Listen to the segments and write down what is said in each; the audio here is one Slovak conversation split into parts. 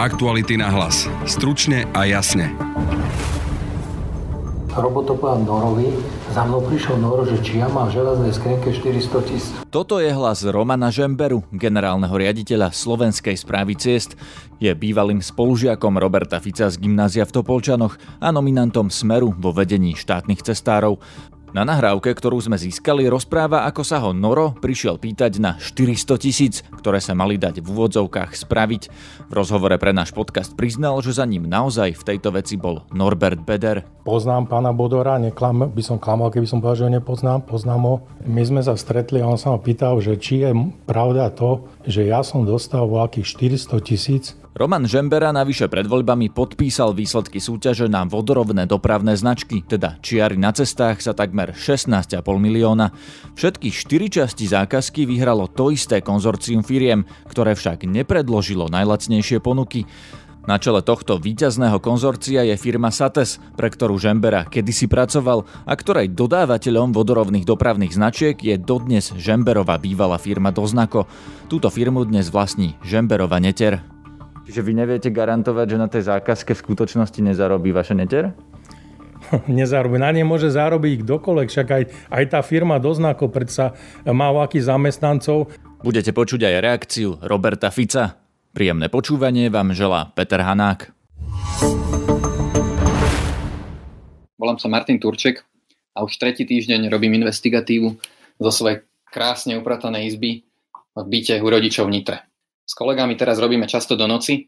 Aktuality na hlas. Stručne a jasne. Robo to povedal Norovi, za mnou prišiel Noro, že či ja mám v železnej skrenke 400 tisíc. Toto je hlas Romana Žemberu, generálneho riaditeľa Slovenskej správy ciest. Je bývalým spolužiakom Roberta Fica z gymnázia v Topolčanoch a nominantom Smeru vo vedení štátnych cestárov. Na nahrávke, ktorú sme získali, rozpráva, ako sa ho Noro prišiel pýtať na 400 tisíc, ktoré sa mali dať v úvodzovkách spraviť. V rozhovore pre náš podcast priznal, že za ním naozaj v tejto veci bol Norbert Beder. Poznám pána Bodora, neklam, by som klamal, keby som povedal, že ho nepoznám, poznám ho. My sme sa stretli a on sa ma pýtal, že či je pravda to, že ja som dostal voľakých 400 tisíc Roman Žembera navyše pred voľbami podpísal výsledky súťaže na vodorovné dopravné značky, teda čiary na cestách sa takmer 16,5 milióna. Všetky štyri časti zákazky vyhralo to isté konzorcium firiem, ktoré však nepredložilo najlacnejšie ponuky. Na čele tohto víťazného konzorcia je firma Sates, pre ktorú Žembera kedysi pracoval a ktorej dodávateľom vodorovných dopravných značiek je dodnes Žemberová bývalá firma Doznako. Túto firmu dnes vlastní Žemberova Neter. Čiže vy neviete garantovať, že na tej zákazke v skutočnosti nezarobí vaša neter? nezarobí. Na ne môže zarobiť kdokoľvek, však aj, aj tá firma doznako predsa má akých zamestnancov. Budete počuť aj reakciu Roberta Fica. Príjemné počúvanie vám želá Peter Hanák. Volám sa Martin Turček a už tretí týždeň robím investigatívu zo svojej krásne upratanej izby v byte u rodičov v Nitre. S kolegami teraz robíme často do noci.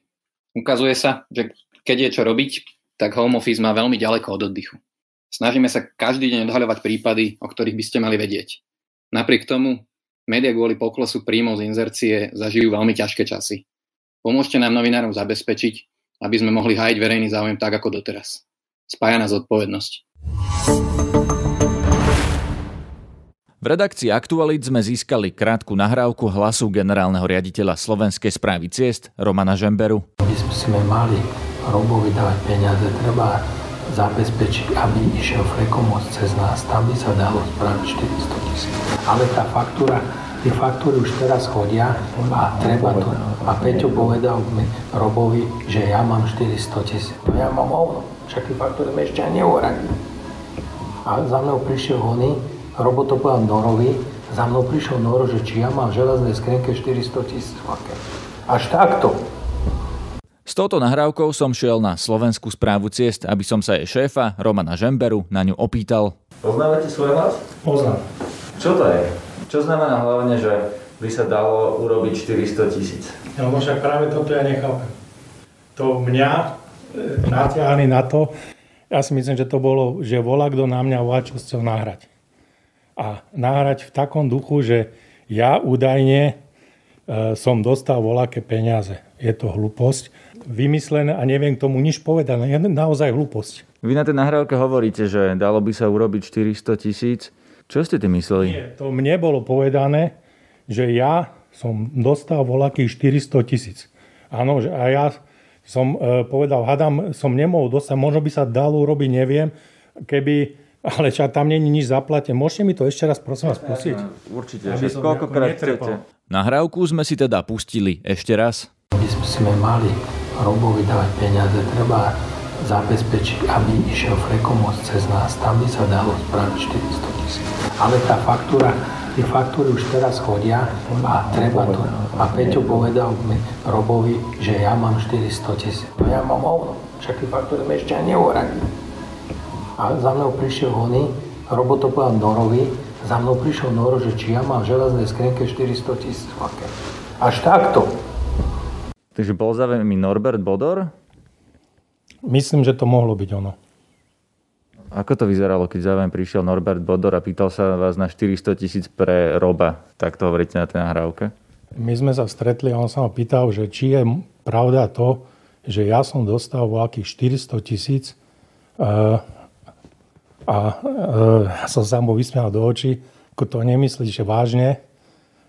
Ukazuje sa, že keď je čo robiť, tak home office má veľmi ďaleko od oddychu. Snažíme sa každý deň odhaľovať prípady, o ktorých by ste mali vedieť. Napriek tomu, média kvôli poklesu príjmov z inzercie zažijú veľmi ťažké časy. Pomôžte nám novinárom zabezpečiť, aby sme mohli hájiť verejný záujem tak ako doteraz. Spája nás zodpovednosť. V redakcii Aktualit sme získali krátku nahrávku hlasu generálneho riaditeľa Slovenskej správy ciest Romana Žemberu. My sme mali Robovi dávať peniaze, treba zabezpečiť, aby išiel frekomost cez nás. Tam by sa dalo spraviť 400 tisíc. Ale tá faktúra, tie faktúry už teraz chodia a treba to. A Peťo povedal mi Robovi, že ja mám 400 tisíc. Ja mám ovno, však tie faktúry mi ešte ani neuradili. A za mnou prišiel oný, Robo to povedal Norovi, za mnou prišiel Noro, že či ja mám v železnej skrenke 400 tisíc. Až takto. S touto nahrávkou som šiel na slovenskú správu ciest, aby som sa jej šéfa, Romana Žemberu, na ňu opýtal. Poznávate svoj hlas? Poznám. Čo to je? Čo znamená hlavne, že by sa dalo urobiť 400 tisíc? No však práve toto ja nechápem. To mňa e, natiahli na to, ja si myslím, že to bolo, že volá kto na mňa volá, čo chcel nahrať a nahrať v takom duchu, že ja údajne e, som dostal voľaké peniaze. Je to hlúposť. Vymyslené a neviem k tomu nič povedať. Je naozaj hlúposť. Vy na tej nahrávke hovoríte, že dalo by sa urobiť 400 tisíc. Čo ste tým mysleli? Nie, to mne bolo povedané, že ja som dostal voľakých 400 tisíc. Áno, a ja som e, povedal, hadam, som nemohol dostať, možno by sa dalo urobiť, neviem, keby ale čo, tam není nič zaplate. Môžete mi to ešte raz prosím vás pustiť? Určite, že koľkokrát chcete. Nahrávku sme si teda pustili ešte raz. My sme mali Robovi dávať peniaze, treba zabezpečiť, aby išiel frekomost cez nás. Tam by sa dalo spraviť 400 tisíc. Ale tá faktúra, tie faktúry už teraz chodia a treba to. A Peťo povedal mi Robovi, že ja mám 400 tisíc. No ja mám ovno, však tie faktúry mi ešte ani neuradili. A za mnou prišiel oný, Robo to povedal Norovi, za mnou prišiel Noro, že či ja mám v železnej skrenke 400 tisíc. Až takto. Takže bol za vami Norbert Bodor? Myslím, že to mohlo byť ono. Ako to vyzeralo, keď za vami prišiel Norbert Bodor a pýtal sa vás na 400 tisíc pre Roba? Tak to hovoríte na tej nahrávke? My sme sa stretli a on sa ma pýtal, že či je pravda to, že ja som dostal voľakých 400 tisíc uh, a e, som sa mu vysmial do očí, ako to nemyslí, že vážne.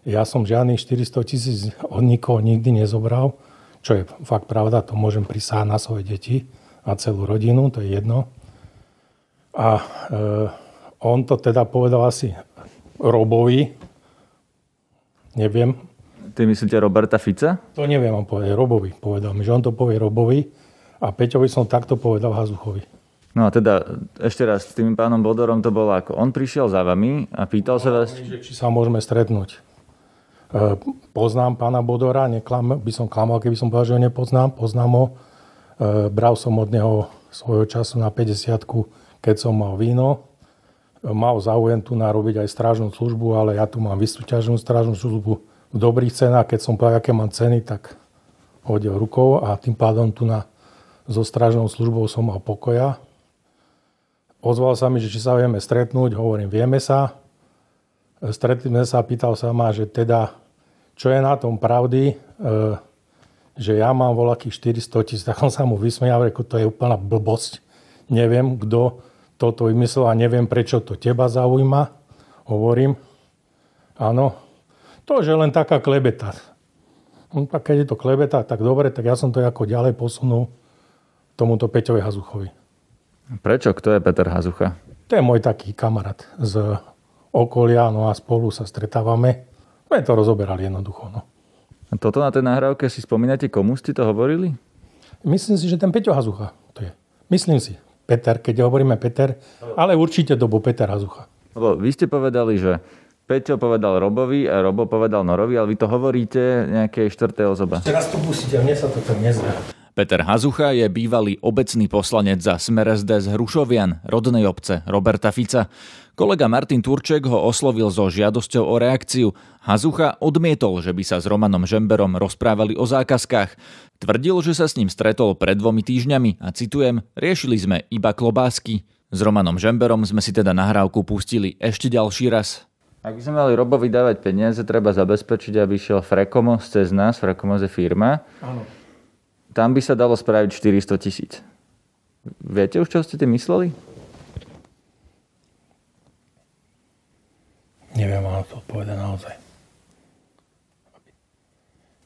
Ja som žiadnych 400 tisíc od nikoho nikdy nezobral, čo je fakt pravda, to môžem prisáhať na svoje deti, na celú rodinu, to je jedno. A e, on to teda povedal asi Robovi, neviem, Ty myslíte Roberta Fica? To neviem vám povedať. Robovi povedal mi, že on to povie Robovi a Peťovi som takto povedal Hazuchovi. No a teda ešte raz, s tým pánom Bodorom to bolo ako, on prišiel za vami a pýtal sa vás... Že či sa môžeme stretnúť. E, poznám pána Bodora, neklam, by som klamal, keby som povedal, že ho nepoznám. Poznám ho. E, bral som od neho svojho času na 50 keď som mal víno. E, mal záujem tu narobiť aj strážnu službu, ale ja tu mám vysúťaženú strážnu službu v dobrých cenách. Keď som povedal, aké mám ceny, tak hodil rukou a tým pádom tu na, so strážnou službou som mal pokoja. Ozval sa mi, že či sa vieme stretnúť, hovorím, vieme sa. Stretli sme sa, pýtal sa ma, že teda, čo je na tom pravdy, e, že ja mám voľakých 400 tisíc, tak on sa mu vysmial, reku, to je úplná blbosť. Neviem, kto toto vymyslel a neviem, prečo to teba zaujíma. Hovorím, áno, to je len taká klebeta. No, tak keď je to klebeta, tak dobre, tak ja som to ako ďalej posunul tomuto Peťovi Hazuchovi. Prečo? Kto je Peter Hazucha? To je môj taký kamarát z okolia, no a spolu sa stretávame. Sme to rozoberali jednoducho. No. A toto na tej nahrávke si spomínate, komu ste to hovorili? Myslím si, že ten Peťo Hazucha to je. Myslím si. Peter, keď hovoríme Peter, ale určite bol Peter Hazucha. Lebo vy ste povedali, že Peťo povedal Robovi a Robo povedal Norovi, ale vy to hovoríte nejakej štvrtej osobe. Teraz to pustíte, mne sa to tam nezdá. Peter Hazucha je bývalý obecný poslanec za Smer SD z Hrušovian, rodnej obce Roberta Fica. Kolega Martin Turček ho oslovil so žiadosťou o reakciu. Hazucha odmietol, že by sa s Romanom Žemberom rozprávali o zákazkách. Tvrdil, že sa s ním stretol pred dvomi týždňami a citujem, riešili sme iba klobásky. S Romanom Žemberom sme si teda nahrávku pustili ešte ďalší raz. Ak by sme mali Robovi dávať peniaze, treba zabezpečiť, aby šiel Frekomos cez nás. Frekomos je firma. Áno. Tam by sa dalo spraviť 400 tisíc. Viete už, čo ste tým mysleli? Neviem vám to povedať naozaj.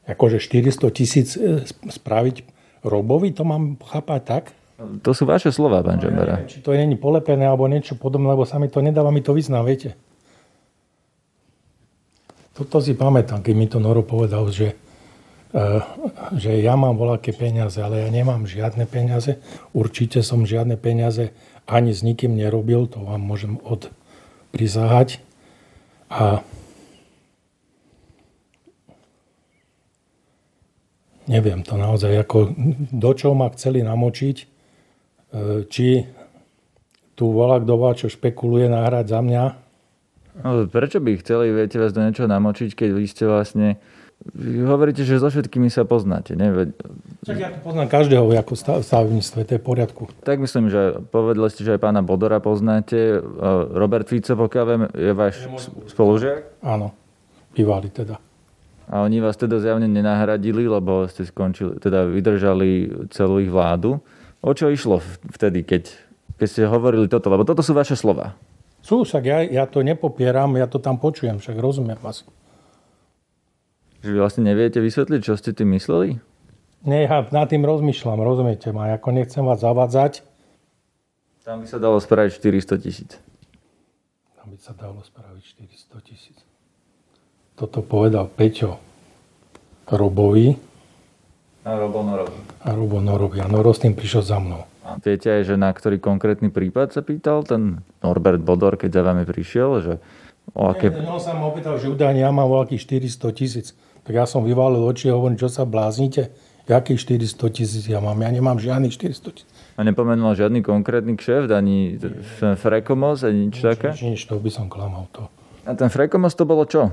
Akože 400 tisíc e, spraviť Robovi, to mám chápať tak? To sú vaše slova, pán Žembera. Či to není polepené alebo niečo podobné, lebo sa mi to nedáva, mi to vyznám, viete. Toto si pamätám, keď mi to Noro povedal, že, že ja mám voľaké peniaze, ale ja nemám žiadne peniaze. Určite som žiadne peniaze ani s nikým nerobil, to vám môžem odprizahať. A neviem to naozaj, ako do čoho ma chceli namočiť, e, či tu volá kto čo špekuluje nahrať za mňa, No, prečo by chceli, viete, vás do niečoho namočiť, keď vy ste vlastne... Vy hovoríte, že so všetkými sa poznáte, ne? Čak ja poznám každého ako stavebníctve, to je v poriadku. Tak myslím, že povedali ste, že aj pána Bodora poznáte. Robert Fico, pokiaľ viem, je váš spolužiak? Áno, bývalý teda. A oni vás teda zjavne nenahradili, lebo ste skončili, teda vydržali celú ich vládu. O čo išlo vtedy, keď, keď ste hovorili toto? Lebo toto sú vaše slova. Sú, však ja, ja to nepopieram, ja to tam počujem, však rozumiem vás. Že vy vlastne neviete vysvetliť, čo ste tým mysleli? Nie, ja nad tým rozmýšľam, rozumiete ma, ako nechcem vás zavadzať. Tam by sa dalo spraviť 400 tisíc. Tam by sa dalo spraviť 400 tisíc. Toto povedal Peťo Robovi. A Robo Norovi. A Robo Norovi. A Noro s tým prišiel za mnou. Viete aj, že na ktorý konkrétny prípad sa pýtal ten Norbert Bodor, keď za vami prišiel? Že o aké... Nie, on sa ma opýtal, že údajne ja mám veľkých 400 tisíc. Tak ja som vyvalil oči a hovorím, čo sa bláznite? Jakých 400 tisíc ja mám? Ja nemám žiadnych 400 tisíc. A nepomenoval žiadny konkrétny kšeft, ani Frekomos, ani nič, také? Nič, nič, to by som klamal to. A ten Frekomos to bolo čo?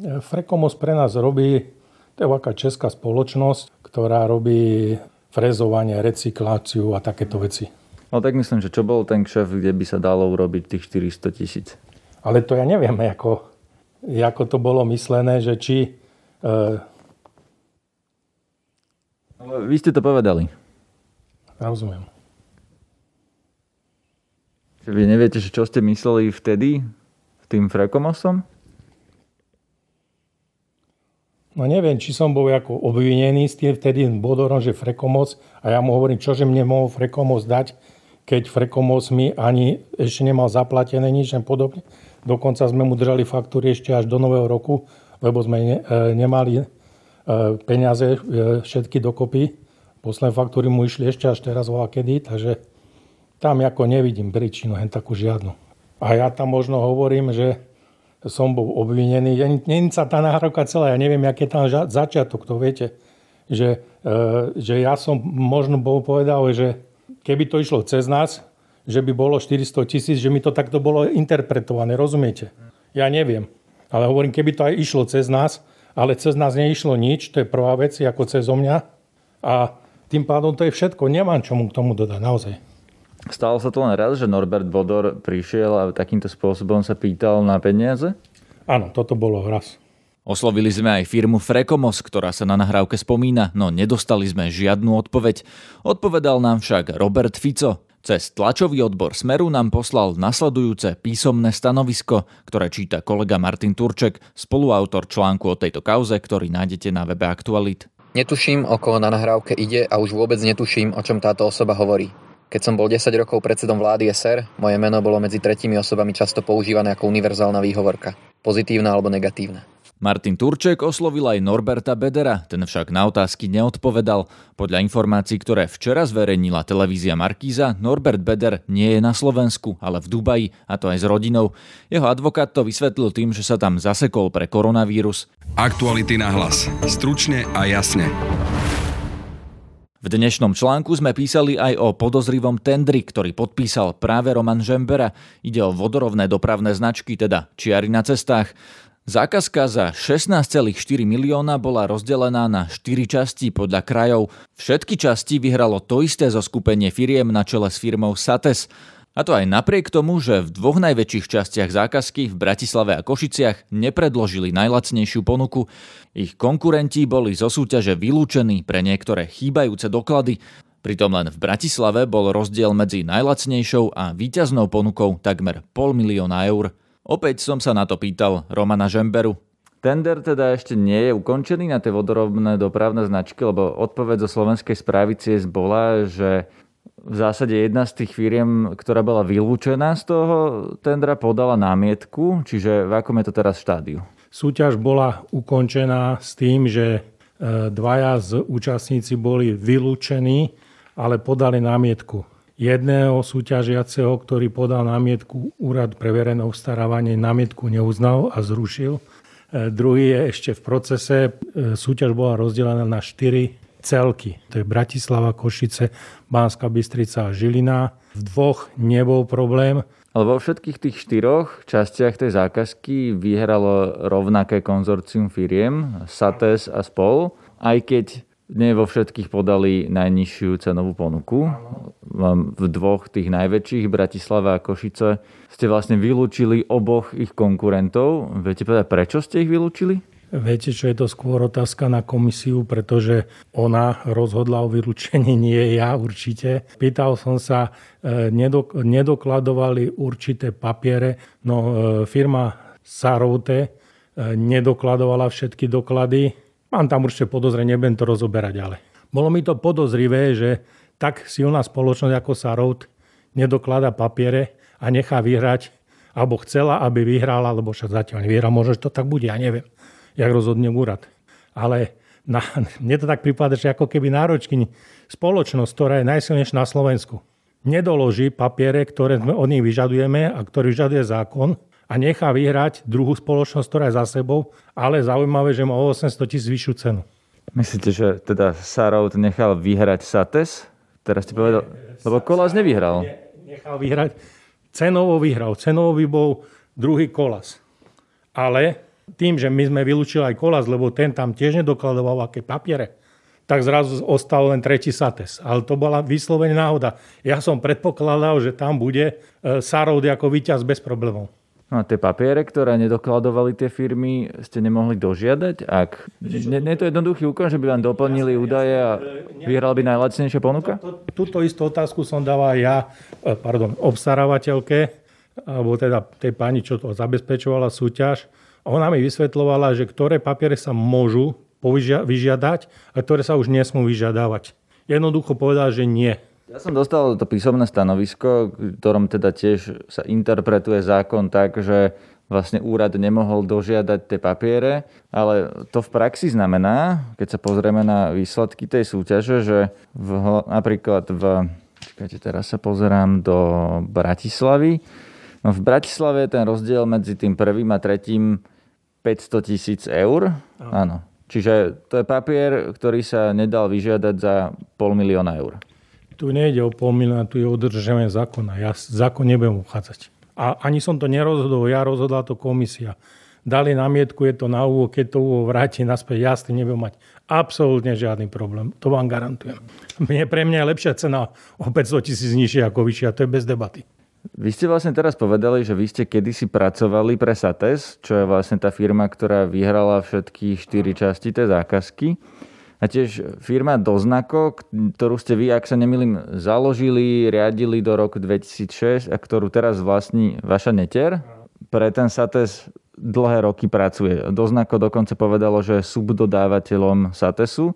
E, Frekomos pre nás robí, to je taká česká spoločnosť, ktorá robí frezovanie, recykláciu a takéto veci. No tak myslím, že čo bol ten kšef, kde by sa dalo urobiť tých 400 tisíc? Ale to ja neviem, ako, ako to bolo myslené, že či... E... Ale vy ste to povedali. Rozumiem. Vy neviete, čo ste mysleli vtedy s tým Frekomosom? No neviem, či som bol ako obvinený s tým vtedy bodorom, že Frekomos a ja mu hovorím, čože mne mohol Frekomos dať, keď Frekomos mi ani ešte nemal zaplatené nič podobne. Dokonca sme mu držali faktúry ešte až do nového roku lebo sme ne, nemali peniaze všetky dokopy. Posledné faktúry mu išli ešte až teraz volá kedy, takže tam ako nevidím príčinu, hen takú žiadnu. A ja tam možno hovorím, že som bol obvinený. Není sa tá nahrávka celá, ja neviem, aký je tam začiatok, to viete. Že, e, že ja som možno bol povedal, že keby to išlo cez nás, že by bolo 400 tisíc, že mi to takto bolo interpretované, rozumiete? Ja neviem. Ale hovorím, keby to aj išlo cez nás, ale cez nás neišlo nič, to je prvá vec, ako cez mňa. A tým pádom to je všetko. Nemám čomu k tomu dodať, naozaj. Stalo sa to len raz, že Norbert Bodor prišiel a takýmto spôsobom sa pýtal na peniaze? Áno, toto bolo raz. Oslovili sme aj firmu Frekomos, ktorá sa na nahrávke spomína, no nedostali sme žiadnu odpoveď. Odpovedal nám však Robert Fico. Cez tlačový odbor Smeru nám poslal nasledujúce písomné stanovisko, ktoré číta kolega Martin Turček, spoluautor článku o tejto kauze, ktorý nájdete na webe Aktualit. Netuším, o koho na nahrávke ide a už vôbec netuším, o čom táto osoba hovorí. Keď som bol 10 rokov predsedom vlády SR, moje meno bolo medzi tretími osobami často používané ako univerzálna výhovorka. Pozitívna alebo negatívna. Martin Turček oslovil aj Norberta Bedera, ten však na otázky neodpovedal. Podľa informácií, ktoré včera zverejnila televízia Markíza, Norbert Beder nie je na Slovensku, ale v Dubaji, a to aj s rodinou. Jeho advokát to vysvetlil tým, že sa tam zasekol pre koronavírus. Aktuality na hlas. Stručne a jasne. V dnešnom článku sme písali aj o podozrivom tendri, ktorý podpísal práve Roman Žembera. Ide o vodorovné dopravné značky, teda čiary na cestách. Zákazka za 16,4 milióna bola rozdelená na 4 časti podľa krajov. Všetky časti vyhralo to isté zo skupenie firiem na čele s firmou Sates. A to aj napriek tomu, že v dvoch najväčších častiach zákazky v Bratislave a Košiciach nepredložili najlacnejšiu ponuku. Ich konkurenti boli zo súťaže vylúčení pre niektoré chýbajúce doklady, pritom len v Bratislave bol rozdiel medzi najlacnejšou a víťaznou ponukou takmer pol milióna eur. Opäť som sa na to pýtal Romana Žemberu. Tender teda ešte nie je ukončený na tie vodorovné dopravné značky, lebo odpoveď zo slovenskej správy CIS bola, že v zásade jedna z tých firiem, ktorá bola vylúčená z toho tendra, podala námietku, čiže v akom je to teraz štádiu? Súťaž bola ukončená s tým, že e, dvaja z účastníci boli vylúčení, ale podali námietku. Jedného súťažiaceho, ktorý podal námietku, úrad pre verejné obstarávanie námietku neuznal a zrušil. E, druhý je ešte v procese. E, súťaž bola rozdelená na štyri celky. To je Bratislava, Košice, Bánska Bystrica a Žilina. V dvoch nebol problém. Ale vo všetkých tých štyroch častiach tej zákazky vyhralo rovnaké konzorcium firiem, Sates a spol, aj keď nie vo všetkých podali najnižšiu cenovú ponuku. V dvoch tých najväčších, Bratislava a Košice, ste vlastne vylúčili oboch ich konkurentov. Viete povedať, prečo ste ich vylúčili? Viete, čo je to skôr otázka na komisiu, pretože ona rozhodla o vylúčení, nie ja určite. Pýtal som sa, e, nedokladovali určité papiere, no e, firma Sarote e, nedokladovala všetky doklady. Mám tam určite podozrenie, nebudem to rozoberať, ale bolo mi to podozrivé, že tak silná spoločnosť ako Sarout nedoklada papiere a nechá vyhrať, alebo chcela, aby vyhrala, lebo však zatiaľ nevyhrá, možno, že to tak bude, ja neviem jak rozhodne úrad. Ale na, mne to tak prípada, že ako keby náročky spoločnosť, ktorá je najsilnejšia na Slovensku, nedoloží papiere, ktoré sme od nich vyžadujeme a ktorý vyžaduje zákon a nechá vyhrať druhú spoločnosť, ktorá je za sebou, ale zaujímavé, že má o 800 tisíc vyššiu cenu. Myslíte, že teda Sarout nechal vyhrať Sates? Teraz ste povedal, lebo Kolas nevyhral. Nechal vyhrať, cenovo vyhral, cenovo by bol druhý Kolas. Ale tým, že my sme vylúčili aj Kolas, lebo ten tam tiež nedokladoval aké papiere, tak zrazu ostal len tretí Sates. Ale to bola vyslovene náhoda. Ja som predpokladal, že tam bude e, Sarod ako víťaz bez problémov. No a tie papiere, ktoré nedokladovali tie firmy, ste nemohli dožiadať? Ak... Nie, nie je to jednoduchý úkon, že by vám doplnili údaje a vyhral by najlacnejšia ponuka? Túto istú otázku som dával ja, e, pardon, obstarávateľke, alebo teda tej pani, čo to zabezpečovala súťaž ona mi vysvetlovala, že ktoré papiere sa môžu vyžiadať a ktoré sa už nesmú vyžiadavať. Jednoducho povedala, že nie. Ja som dostal to písomné stanovisko, ktorom teda tiež sa interpretuje zákon tak, že vlastne úrad nemohol dožiadať tie papiere, ale to v praxi znamená, keď sa pozrieme na výsledky tej súťaže, že v, napríklad v, čakajte, teraz sa pozerám do Bratislavy, no v Bratislave je ten rozdiel medzi tým prvým a tretím 500 tisíc eur. Áno. Čiže to je papier, ktorý sa nedal vyžiadať za pol milióna eur. Tu nejde o pol milióna, tu je o dodržanie zákona. Ja zákon nebudem uchádzať. A ani som to nerozhodol, ja rozhodla to komisia. Dali námietku, je to na úvod, keď to úvod vráti naspäť, ja s tým nebudem mať absolútne žiadny problém. To vám garantujem. Mne, pre mňa je lepšia cena o 500 tisíc nižšia ako vyššia, to je bez debaty. Vy ste vlastne teraz povedali, že vy ste kedysi pracovali pre Sates, čo je vlastne tá firma, ktorá vyhrala všetky štyri časti tej zákazky. A tiež firma Doznako, ktorú ste vy, ak sa nemýlim, založili, riadili do roku 2006 a ktorú teraz vlastní vaša neter. Pre ten Sates dlhé roky pracuje. Doznako dokonca povedalo, že je subdodávateľom Satesu.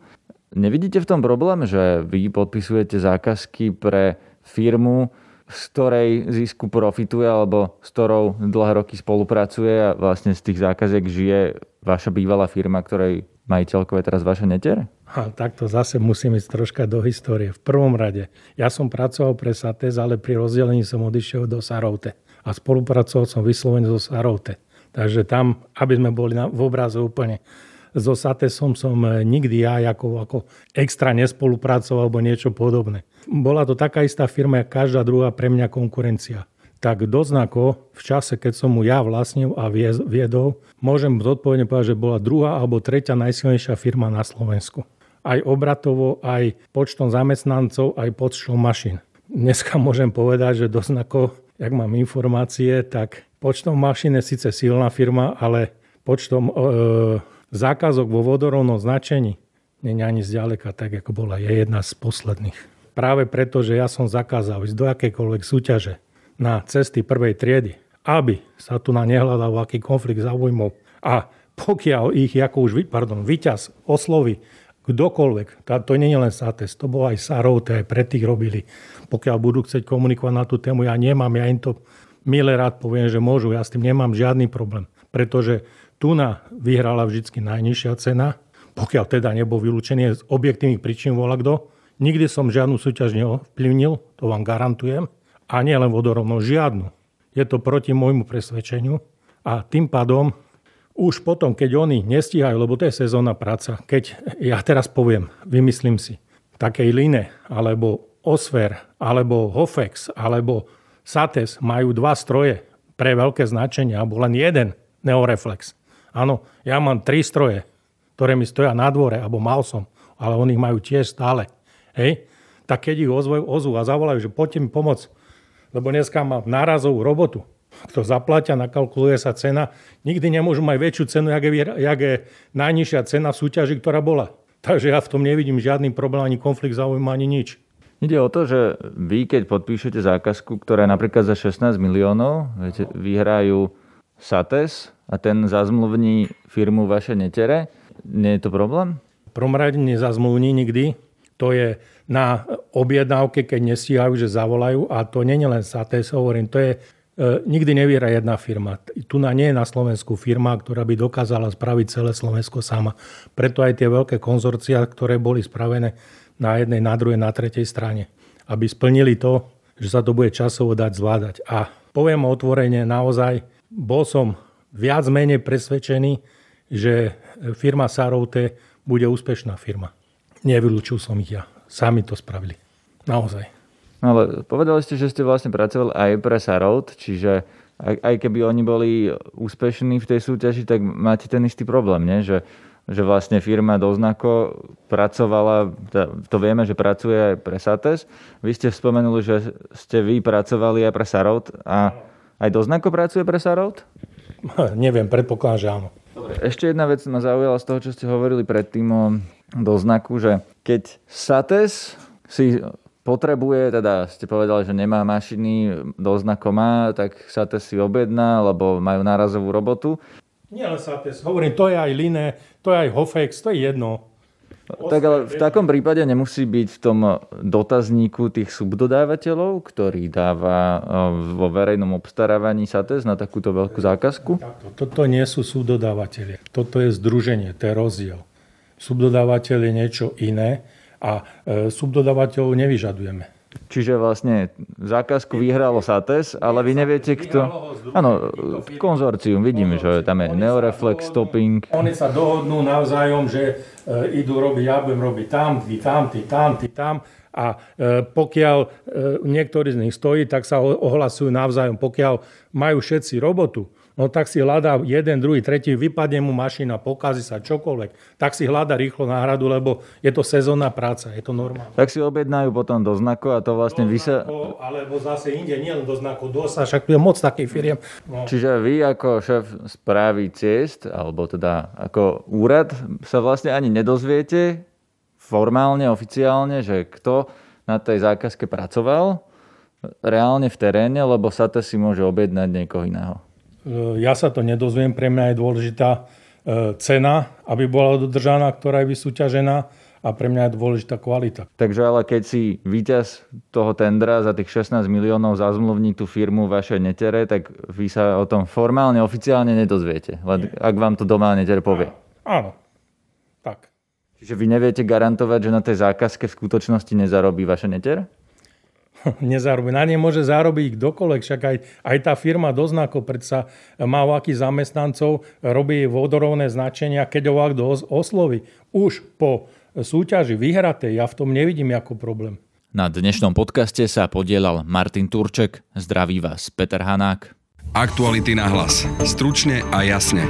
Nevidíte v tom problém, že vy podpisujete zákazky pre firmu, z ktorej zisku profituje alebo s ktorou dlhé roky spolupracuje a vlastne z tých zákaziek žije vaša bývalá firma, ktorej majiteľkou teraz vaša neter? A takto zase musím ísť troška do histórie. V prvom rade, ja som pracoval pre Sates, ale pri rozdelení som odišiel do Saroute. A spolupracoval som vyslovene zo Saroute. Takže tam, aby sme boli v obraze úplne so Satesom som e, nikdy ja ako, ako extra nespolupracoval alebo niečo podobné. Bola to taká istá firma, ako každá druhá pre mňa konkurencia tak doznako v čase, keď som mu ja vlastnil a viedol, môžem zodpovedne povedať, že bola druhá alebo tretia najsilnejšia firma na Slovensku. Aj obratovo, aj počtom zamestnancov, aj počtom mašín. Dneska môžem povedať, že doznako, jak mám informácie, tak počtom mašín je síce silná firma, ale počtom e, zákazok vo vodorovnom značení je ani zďaleka tak, ako bola. Je jedna z posledných. Práve preto, že ja som zakázal ísť do akejkoľvek súťaže na cesty prvej triedy, aby sa tu na nehľadal aký konflikt záujmov a pokiaľ ich ako už pardon, vyťaz osloví kdokoľvek, to nie je len Sates, to bolo aj Sarov, aj pre tých robili. Pokiaľ budú chcieť komunikovať na tú tému, ja nemám, ja im to milé rád poviem, že môžu, ja s tým nemám žiadny problém. Pretože Tuna vyhrala vždy najnižšia cena, pokiaľ teda nebol vylúčený z objektívnych príčin volá kto. Nikdy som žiadnu súťaž neovplyvnil, to vám garantujem a nie len vodorovnosť, žiadnu. Je to proti môjmu presvedčeniu a tým pádom už potom, keď oni nestíhajú, lebo to je sezónna práca, keď ja teraz poviem, vymyslím si, takej Line, alebo Osfer, alebo Hofex, alebo Sates majú dva stroje pre veľké značenie, alebo len jeden Neoreflex. Áno, ja mám tri stroje, ktoré mi stoja na dvore, alebo mal som, ale oni ich majú tiež stále. Hej? Tak keď ich ozvu, ozvu a zavolajú, že poďte mi pomôcť, lebo dneska má nárazovú robotu. Kto zaplatia, nakalkuluje sa cena. Nikdy nemôžu mať väčšiu cenu, jak je, jak je najnižšia cena v súťaži, ktorá bola. Takže ja v tom nevidím žiadny problém, ani konflikt záujmu, ani nič. Ide o to, že vy, keď podpíšete zákazku, ktorá je napríklad za 16 miliónov, viete, vyhrajú Sates a ten zazmluvní firmu vaše netere, nie je to problém? Prvom rade nezazmluvní nikdy. To je na objednávke, keď nestíhajú, že zavolajú. A to nie je len Sates, hovorím, to je e, nikdy neviera jedna firma. Tu na nie je na Slovensku firma, ktorá by dokázala spraviť celé Slovensko sama. Preto aj tie veľké konzorcia, ktoré boli spravené na jednej, na druhej, na tretej strane. Aby splnili to, že sa to bude časovo dať zvládať. A poviem otvorene, naozaj bol som viac menej presvedčený, že firma Saroute bude úspešná firma. Nevylúčil som ich ja sami to spravili. Naozaj. No ale povedali ste, že ste vlastne pracovali aj pre Sarout, čiže aj, keby oni boli úspešní v tej súťaži, tak máte ten istý problém, nie? Že, že vlastne firma Doznako pracovala, to vieme, že pracuje aj pre Sates. Vy ste spomenuli, že ste vy pracovali aj pre Sarout a aj Doznako pracuje pre Sarout? Neviem, predpokladám, že áno. Dobre. Ešte jedna vec ma zaujala z toho, čo ste hovorili predtým o Doznaku, že keď Sates si potrebuje, teda ste povedali, že nemá mašiny, Doznako má, tak Sates si objedná, lebo majú nárazovú robotu. Nie len Sates, hovorím, to je aj Line, to je aj Hofex, to je jedno. Tak ale v takom prípade nemusí byť v tom dotazníku tých subdodávateľov, ktorý dáva vo verejnom obstarávaní SATES na takúto veľkú zákazku? Toto nie sú subdodávateľe. Toto je združenie, to je rozdiel. Subdodávateľ je niečo iné a e, subdodávateľov nevyžadujeme. Čiže vlastne zákazku vyhralo SATES, ale vy neviete, kto... Áno, konzorcium, vidíme, že tam je Neoreflex, Stopping. Oni sa dohodnú navzájom, že e, idú robiť, ja budem robiť tam, ty tam, ty tam, ty tam. A e, pokiaľ e, niektorý z nich stojí, tak sa ohlasujú navzájom. Pokiaľ majú všetci robotu, no tak si hľadá jeden, druhý, tretí, vypadne mu mašina, pokazí sa čokoľvek, tak si hľadá rýchlo náhradu, lebo je to sezónna práca, je to normálne. Tak si objednajú potom do znaku a to vlastne vy sa... Alebo zase inde, nie len do znaku, do sa, však je moc takých firiem. No. Čiže vy ako šéf správy ciest, alebo teda ako úrad, sa vlastne ani nedozviete formálne, oficiálne, že kto na tej zákazke pracoval reálne v teréne, lebo sa to si môže objednať niekoho iného. Ja sa to nedozviem, pre mňa je dôležitá e, cena, aby bola dodržaná, ktorá je vysúťažená a pre mňa je dôležitá kvalita. Takže ale keď si víťaz toho tendra za tých 16 miliónov zazmluvní tú firmu vašej netere, tak vy sa o tom formálne, oficiálne nedozviete, len ak vám to doma neter povie. Áno, tak. Čiže vy neviete garantovať, že na tej zákazke v skutočnosti nezarobí vaša neter? nezarobí. Na ne môže zarobiť kdokoľvek, však aj, aj tá firma Doznako predsa má akých zamestnancov, robí vodorovné značenia, keď ho kto osloví. Už po súťaži vyhratej, ja v tom nevidím ako problém. Na dnešnom podcaste sa podielal Martin Turček. Zdraví vás Peter Hanák. Aktuality na hlas. Stručne a jasne.